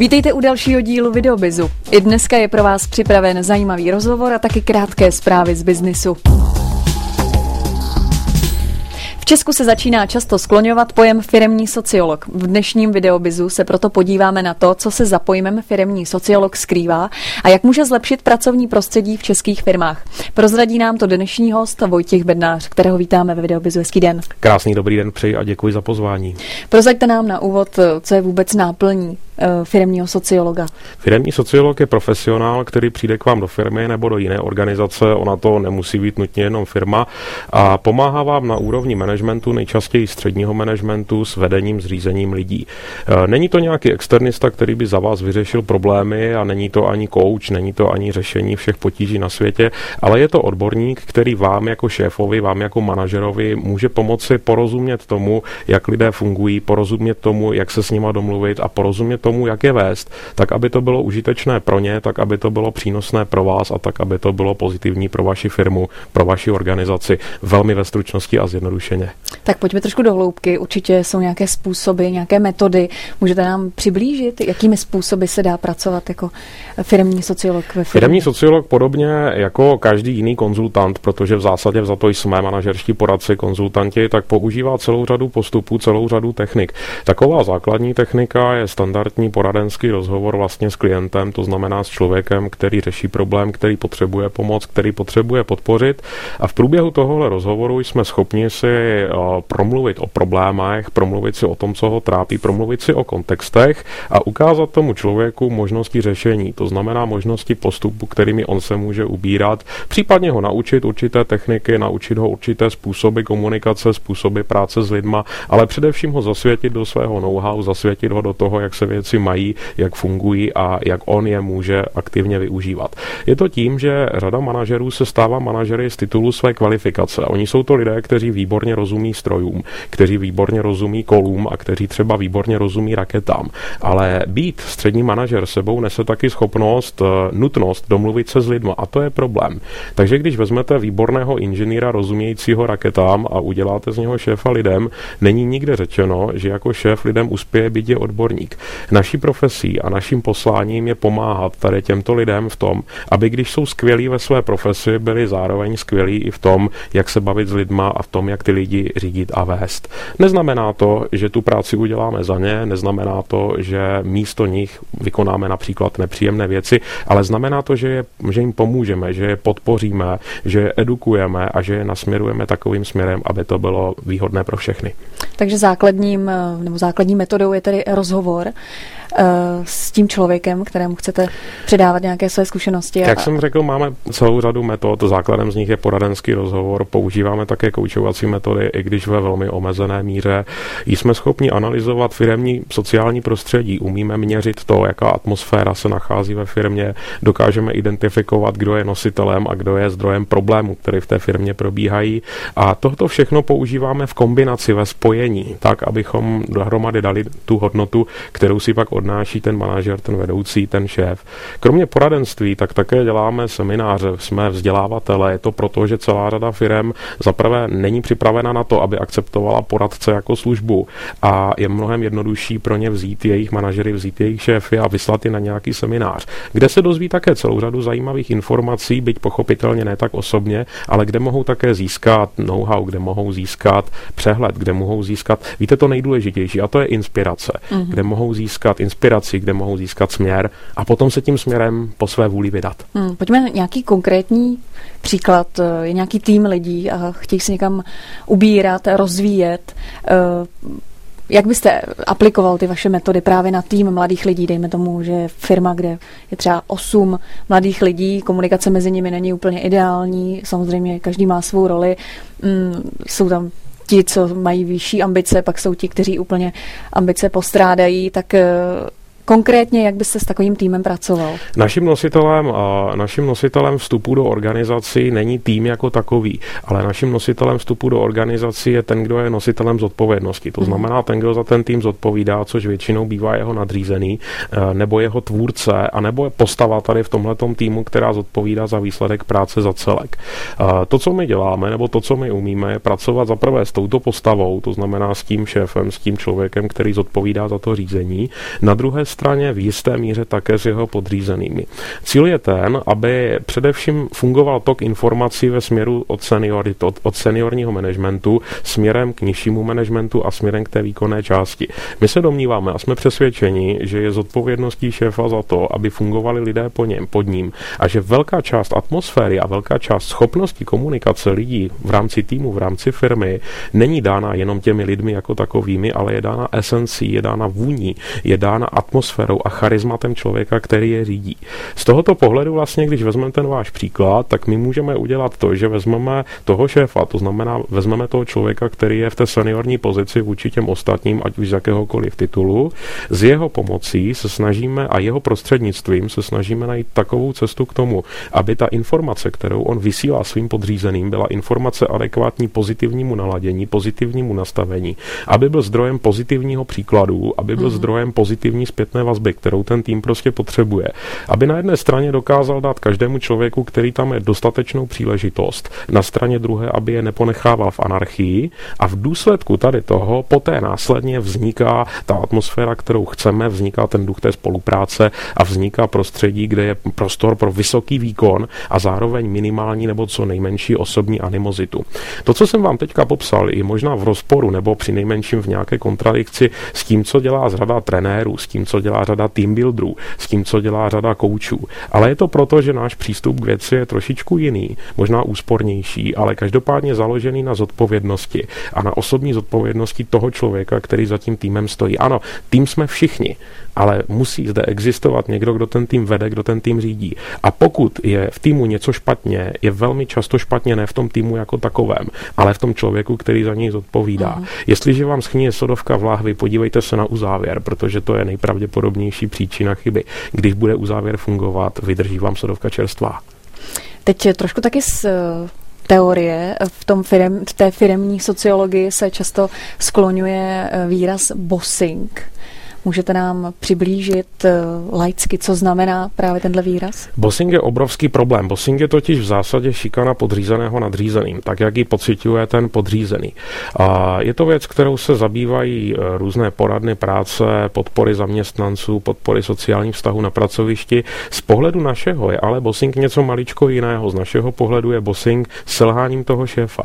Vítejte u dalšího dílu Videobizu. I dneska je pro vás připraven zajímavý rozhovor a taky krátké zprávy z biznisu. Česku se začíná často skloňovat pojem firemní sociolog. V dnešním videobizu se proto podíváme na to, co se za pojmem firemní sociolog skrývá a jak může zlepšit pracovní prostředí v českých firmách. Prozradí nám to dnešní host Vojtěch Bednář, kterého vítáme ve videobizu. Hezký den. Krásný dobrý den přeji a děkuji za pozvání. Prozaďte nám na úvod, co je vůbec náplní firmního sociologa? Firmní sociolog je profesionál, který přijde k vám do firmy nebo do jiné organizace, ona to nemusí být nutně jenom firma, a pomáhá vám na úrovni managementu, nejčastěji středního managementu s vedením, s řízením lidí. Eh, není to nějaký externista, který by za vás vyřešil problémy a není to ani coach, není to ani řešení všech potíží na světě, ale je to odborník, který vám jako šéfovi, vám jako manažerovi může pomoci porozumět tomu, jak lidé fungují, porozumět tomu, jak se s nima domluvit a porozumět tomu, tomu, jak je vést, tak aby to bylo užitečné pro ně, tak aby to bylo přínosné pro vás a tak aby to bylo pozitivní pro vaši firmu, pro vaši organizaci, velmi ve stručnosti a zjednodušeně. Tak pojďme trošku do hloubky. Určitě jsou nějaké způsoby, nějaké metody. Můžete nám přiblížit, jakými způsoby se dá pracovat jako firmní sociolog ve firmě? Firmní sociolog podobně jako každý jiný konzultant, protože v zásadě za to jsme manažerští poradci, konzultanti, tak používá celou řadu postupů, celou řadu technik. Taková základní technika je standardní standardní poradenský rozhovor vlastně s klientem, to znamená s člověkem, který řeší problém, který potřebuje pomoc, který potřebuje podpořit. A v průběhu tohohle rozhovoru jsme schopni si eh, promluvit o problémech, promluvit si o tom, co ho trápí, promluvit si o kontextech a ukázat tomu člověku možnosti řešení, to znamená možnosti postupu, kterými on se může ubírat, případně ho naučit určité techniky, naučit ho určité způsoby komunikace, způsoby práce s lidma, ale především ho zasvětit do svého know-how, zasvětit ho do toho, jak se věci věci mají, jak fungují a jak on je může aktivně využívat. Je to tím, že řada manažerů se stává manažery z titulu své kvalifikace. Oni jsou to lidé, kteří výborně rozumí strojům, kteří výborně rozumí kolům a kteří třeba výborně rozumí raketám. Ale být střední manažer sebou nese taky schopnost, eh, nutnost domluvit se s lidmi a to je problém. Takže když vezmete výborného inženýra rozumějícího raketám a uděláte z něho šéfa lidem, není nikde řečeno, že jako šéf lidem uspěje, být je odborník. Naší profesí a naším posláním je pomáhat tady těmto lidem v tom, aby když jsou skvělí ve své profesi, byli zároveň skvělí i v tom, jak se bavit s lidma a v tom, jak ty lidi řídit a vést. Neznamená to, že tu práci uděláme za ně, neznamená to, že místo nich vykonáme například nepříjemné věci, ale znamená to, že, je, že jim pomůžeme, že je podpoříme, že je edukujeme a že je nasměrujeme takovým směrem, aby to bylo výhodné pro všechny. Takže základním nebo základní metodou je tedy rozhovor. Eh, s tím člověkem, kterému chcete předávat nějaké své zkušenosti. Jak a... jsem řekl, máme celou řadu metod, základem z nich je poradenský rozhovor, používáme také koučovací metody, i když ve velmi omezené míře. Jsme schopni analyzovat firmní sociální prostředí, umíme měřit to, jaká atmosféra se nachází ve firmě, dokážeme identifikovat, kdo je nositelem a kdo je zdrojem problémů, které v té firmě probíhají. A tohoto všechno používáme v kombinaci, ve spojení, tak, abychom dohromady dali tu hodnotu, kterou si pak odnáší ten manažer, ten vedoucí, ten šéf. Kromě poradenství, tak také děláme semináře, jsme vzdělávatele. Je to proto, že celá řada firm zaprvé není připravena na to, aby akceptovala poradce jako službu a je mnohem jednodušší pro ně vzít jejich manažery, vzít jejich šéfy a vyslat je na nějaký seminář, kde se dozví také celou řadu zajímavých informací, byť pochopitelně ne tak osobně, ale kde mohou také získat know-how, kde mohou získat přehled, kde mohou získat, víte, to nejdůležitější, a to je inspirace, mm-hmm. kde mohou získat inspiraci, kde mohou získat směr a potom se tím směrem po své vůli vydat. Hmm, pojďme na nějaký konkrétní příklad. Je nějaký tým lidí a chtějí se někam ubírat, rozvíjet. Eh, jak byste aplikoval ty vaše metody právě na tým mladých lidí? Dejme tomu, že firma, kde je třeba 8 mladých lidí, komunikace mezi nimi není úplně ideální, samozřejmě každý má svou roli, mm, jsou tam ti, co mají vyšší ambice, pak jsou ti, kteří úplně ambice postrádají, tak eh, Konkrétně, jak byste s takovým týmem pracoval? Naším nositelem, naším nositelem vstupu do organizací není tým jako takový, ale naším nositelem vstupu do organizací je ten, kdo je nositelem zodpovědnosti. To mhm. znamená ten, kdo za ten tým zodpovídá, což většinou bývá jeho nadřízený, eh, nebo jeho tvůrce, a nebo je postava tady v tomhle týmu, která zodpovídá za výsledek práce za celek. Eh, to, co my děláme, nebo to, co my umíme, je pracovat za prvé s touto postavou, to znamená s tím šéfem, s tím člověkem, který zodpovídá za to řízení. Na druhé straně straně v jisté míře také s jeho podřízenými. Cíl je ten, aby především fungoval tok informací ve směru od, seniory, od, od seniorního managementu směrem k nižšímu managementu a směrem k té výkonné části. My se domníváme a jsme přesvědčeni, že je zodpovědností šéfa za to, aby fungovali lidé po něm, pod ním a že velká část atmosféry a velká část schopnosti komunikace lidí v rámci týmu, v rámci firmy není dána jenom těmi lidmi jako takovými, ale je dána esencí, je dána vůní, je dána atmosférou a charizmatem člověka, který je řídí. Z tohoto pohledu vlastně, když vezmeme ten váš příklad, tak my můžeme udělat to, že vezmeme toho šéfa, to znamená, vezmeme toho člověka, který je v té seniorní pozici vůči těm ostatním, ať už z jakéhokoliv titulu, z jeho pomocí se snažíme a jeho prostřednictvím se snažíme najít takovou cestu k tomu, aby ta informace, kterou on vysílá svým podřízeným, byla informace adekvátní pozitivnímu naladění, pozitivnímu nastavení, aby byl zdrojem pozitivního příkladu, aby byl mm. zdrojem pozitivní zpětné vazby, kterou ten tým prostě potřebuje. Aby na jedné straně dokázal dát každému člověku, který tam je dostatečnou příležitost, na straně druhé, aby je neponechával v anarchii a v důsledku tady toho poté následně vzniká ta atmosféra, kterou chceme, vzniká ten duch té spolupráce a vzniká prostředí, kde je prostor pro vysoký výkon a zároveň minimální nebo co nejmenší osobní animozitu. To, co jsem vám teďka popsal, je možná v rozporu nebo při nejmenším v nějaké kontradikci s tím, co dělá řada trenérů, s tím, co dělá řada team builderů, s tím, co dělá řada koučů. Ale je to proto, že náš přístup k věci je trošičku jiný, možná úspornější, ale každopádně založený na zodpovědnosti a na osobní zodpovědnosti toho člověka, který za tím týmem stojí. Ano, tým jsme všichni, ale musí zde existovat někdo, kdo ten tým vede, kdo ten tým řídí. A pokud je v týmu něco špatně, je velmi často špatně ne v tom týmu jako takovém, ale v tom člověku, který za něj zodpovídá. Uh-huh. Jestliže vám schníje sodovka v láhvi, podívejte se na uzávěr, protože to je nejpravděpodobnější příčina chyby. Když bude uzávěr fungovat, vydrží vám sodovka čerstvá. Teď trošku taky z eh, teorie. V, tom firem, v té firemní sociologii se často skloňuje eh, výraz bossing. Můžete nám přiblížit uh, laicky, co znamená právě tenhle výraz? Bossing je obrovský problém. Bossing je totiž v zásadě šikana podřízeného nadřízeným, tak jak ji pocituje ten podřízený. A je to věc, kterou se zabývají eh, různé poradny práce, podpory zaměstnanců, podpory sociálních vztahů na pracovišti. Z pohledu našeho je ale bossing něco maličko jiného. Z našeho pohledu je bossing selháním toho šéfa.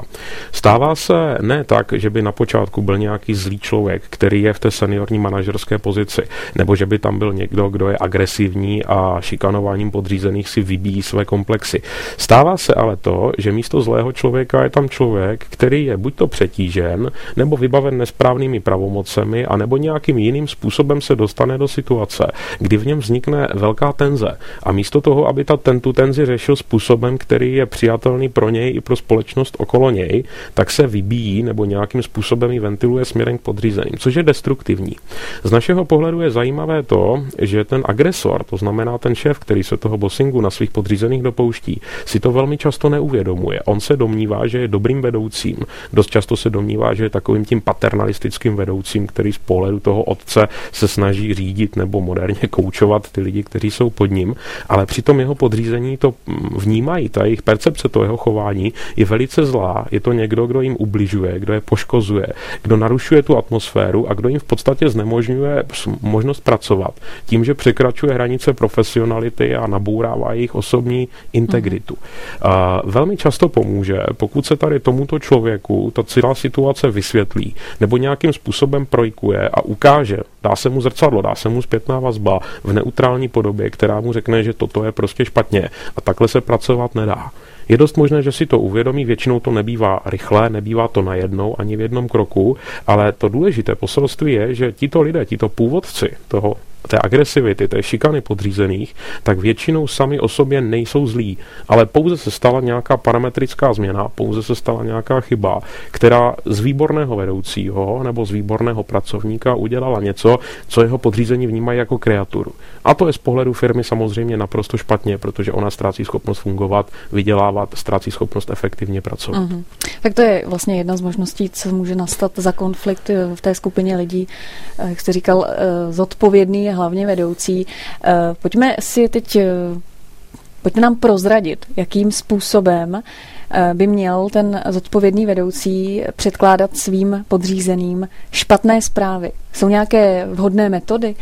Stává se ne tak, že by na počátku byl nějaký zlý člověk, který je v té seniorní manažerské pozici, nebo že by tam byl někdo, kdo je agresivní a šikanováním podřízených si vybíjí své komplexy. Stává se ale to, že místo zlého člověka je tam člověk, který je buď to přetížen, nebo vybaven nesprávnými pravomocemi, a nebo nějakým jiným způsobem se dostane do situace, kdy v něm vznikne velká tenze. A místo toho, aby ta ten, tu tenzi řešil způsobem, který je přijatelný pro něj i pro společnost okolo něj, tak se vybíjí nebo nějakým způsobem ji ventiluje směrem k podřízeným, což je destruktivní. Z našeho našeho pohledu je zajímavé to, že ten agresor, to znamená ten šéf, který se toho bossingu na svých podřízených dopouští, si to velmi často neuvědomuje. On se domnívá, že je dobrým vedoucím. Dost často se domnívá, že je takovým tím paternalistickým vedoucím, který z pohledu toho otce se snaží řídit nebo moderně koučovat ty lidi, kteří jsou pod ním, ale přitom jeho podřízení to vnímají, ta jejich percepce toho jeho chování je velice zlá. Je to někdo, kdo jim ubližuje, kdo je poškozuje, kdo narušuje tu atmosféru a kdo jim v podstatě znemožňuje možnost pracovat tím, že překračuje hranice profesionality a nabourává jejich osobní integritu. Mm. A velmi často pomůže, pokud se tady tomuto člověku ta celá situace vysvětlí nebo nějakým způsobem projkuje a ukáže, dá se mu zrcadlo, dá se mu zpětná vazba v neutrální podobě, která mu řekne, že toto je prostě špatně a takhle se pracovat nedá. Je dost možné, že si to uvědomí, většinou to nebývá rychle, nebývá to najednou ani v jednom kroku, ale to důležité poselství je, že tito lidé, tito původci toho té agresivity, té šikany podřízených, tak většinou sami o sobě nejsou zlí, ale pouze se stala nějaká parametrická změna, pouze se stala nějaká chyba, která z výborného vedoucího nebo z výborného pracovníka udělala něco, co jeho podřízení vnímají jako kreaturu. A to je z pohledu firmy samozřejmě naprosto špatně, protože ona ztrácí schopnost fungovat, vydělávat, ztrácí schopnost efektivně pracovat. Uh-huh. Tak to je vlastně jedna z možností, co může nastat za konflikt v té skupině lidí, eh, jak jste říkal, eh, zodpovědný hlavně vedoucí. Eh, pojďme si teď, eh, pojďme nám prozradit, jakým způsobem by měl ten zodpovědný vedoucí předkládat svým podřízeným špatné zprávy? Jsou nějaké vhodné metody,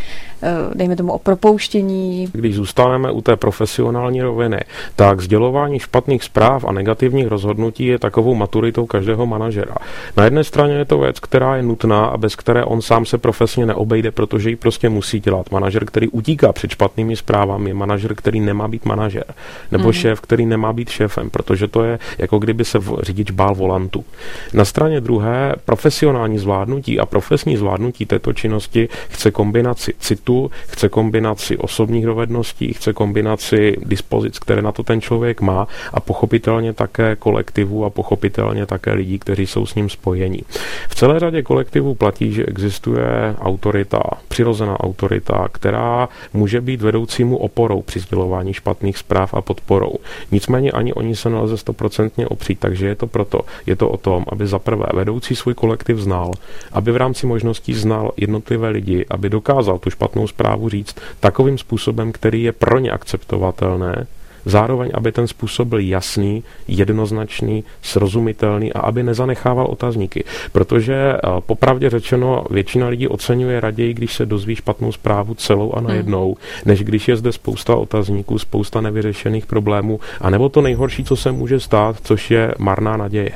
eh, dejme tomu o propouštění? Když zůstaneme u té profesionální roviny, tak sdělování špatných zpráv a negativních rozhodnutí je takovou maturitou každého manažera. Na jedné straně je to věc, která je nutná a bez které on sám se profesně neobejde, protože ji prostě musí dělat. Manažer, který utíká před špatnými zprávami, je manažer, který nemá být manažer, nebo hmm. šéf, který nemá být šéfem, protože to je jako kdyby se řidič bál volantu. Na straně druhé profesionální zvládnutí a profesní zvládnutí této činnosti chce kombinaci citu, chce kombinaci osobních dovedností, chce kombinaci dispozic, které na to ten člověk má a pochopitelně také kolektivu a pochopitelně také lidí, kteří jsou s ním spojení. V celé řadě kolektivů platí, že existuje autorita, přirozená autorita, která může být vedoucímu oporou při sdělování špatných zpráv a podporou. Nicméně ani oni se nelze stoprocentně opřít, takže je to proto. Je to o tom, aby za prvé vedoucí svůj kolektiv znal, aby v rámci možností znal jednotlivé lidi, aby dokázal tu špatnou zprávu říct takovým způsobem, který je pro ně akceptovatelné, Zároveň, aby ten způsob byl jasný, jednoznačný, srozumitelný a aby nezanechával otazníky. Protože eh, popravdě řečeno, většina lidí oceňuje raději, když se dozví špatnou zprávu celou a najednou, hmm. než když je zde spousta otazníků, spousta nevyřešených problémů, a nebo to nejhorší, co se může stát, což je marná naděje.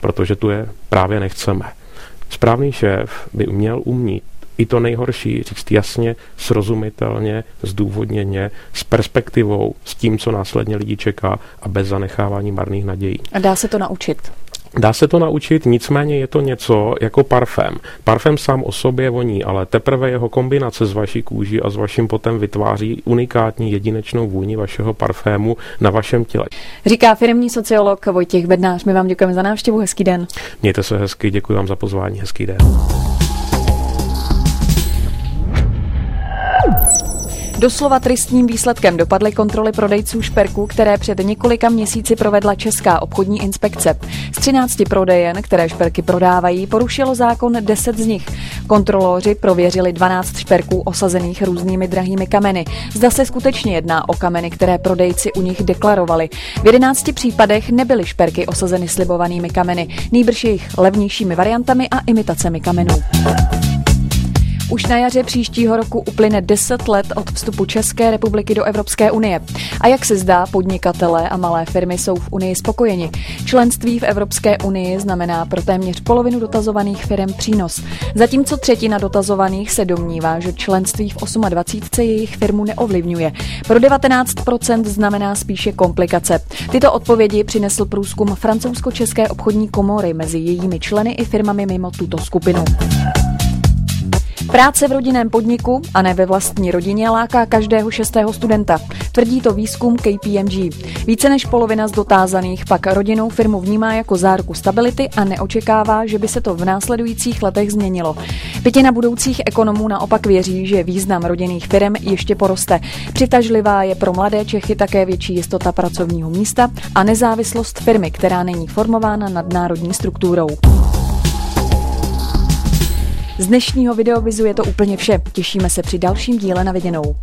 Protože tu je právě nechceme. Správný šéf by měl umět i to nejhorší říct jasně, srozumitelně, zdůvodněně, s perspektivou, s tím, co následně lidi čeká a bez zanechávání marných nadějí. A dá se to naučit? Dá se to naučit, nicméně je to něco jako parfém. Parfém sám o sobě voní, ale teprve jeho kombinace z vaší kůži a s vaším potem vytváří unikátní jedinečnou vůni vašeho parfému na vašem těle. Říká firmní sociolog Vojtěch Bednář. My vám děkujeme za návštěvu, hezký den. Mějte se hezky, děkuji vám za pozvání, hezký den. Doslova tristním výsledkem dopadly kontroly prodejců šperků, které před několika měsíci provedla Česká obchodní inspekce. Z 13 prodejen, které šperky prodávají, porušilo zákon 10 z nich. Kontrolóři prověřili 12 šperků osazených různými drahými kameny. Zda se skutečně jedná o kameny, které prodejci u nich deklarovali. V 11 případech nebyly šperky osazeny slibovanými kameny, nýbrž jejich levnějšími variantami a imitacemi kamenů. Už na jaře příštího roku uplyne 10 let od vstupu České republiky do Evropské unie. A jak se zdá, podnikatelé a malé firmy jsou v Unii spokojeni. Členství v Evropské unii znamená pro téměř polovinu dotazovaných firm přínos. Zatímco třetina dotazovaných se domnívá, že členství v 28 jejich firmu neovlivňuje. Pro 19% znamená spíše komplikace. Tyto odpovědi přinesl průzkum francouzsko-české obchodní komory mezi jejími členy i firmami mimo tuto skupinu. Práce v rodinném podniku a ne ve vlastní rodině láká každého šestého studenta. Tvrdí to výzkum KPMG. Více než polovina z dotázaných pak rodinnou firmu vnímá jako záruku stability a neočekává, že by se to v následujících letech změnilo. Pětina budoucích ekonomů naopak věří, že význam rodinných firm ještě poroste. Přitažlivá je pro mladé Čechy také větší jistota pracovního místa a nezávislost firmy, která není formována nadnárodní strukturou. Z dnešního videovizu je to úplně vše. Těšíme se při dalším díle na viděnou.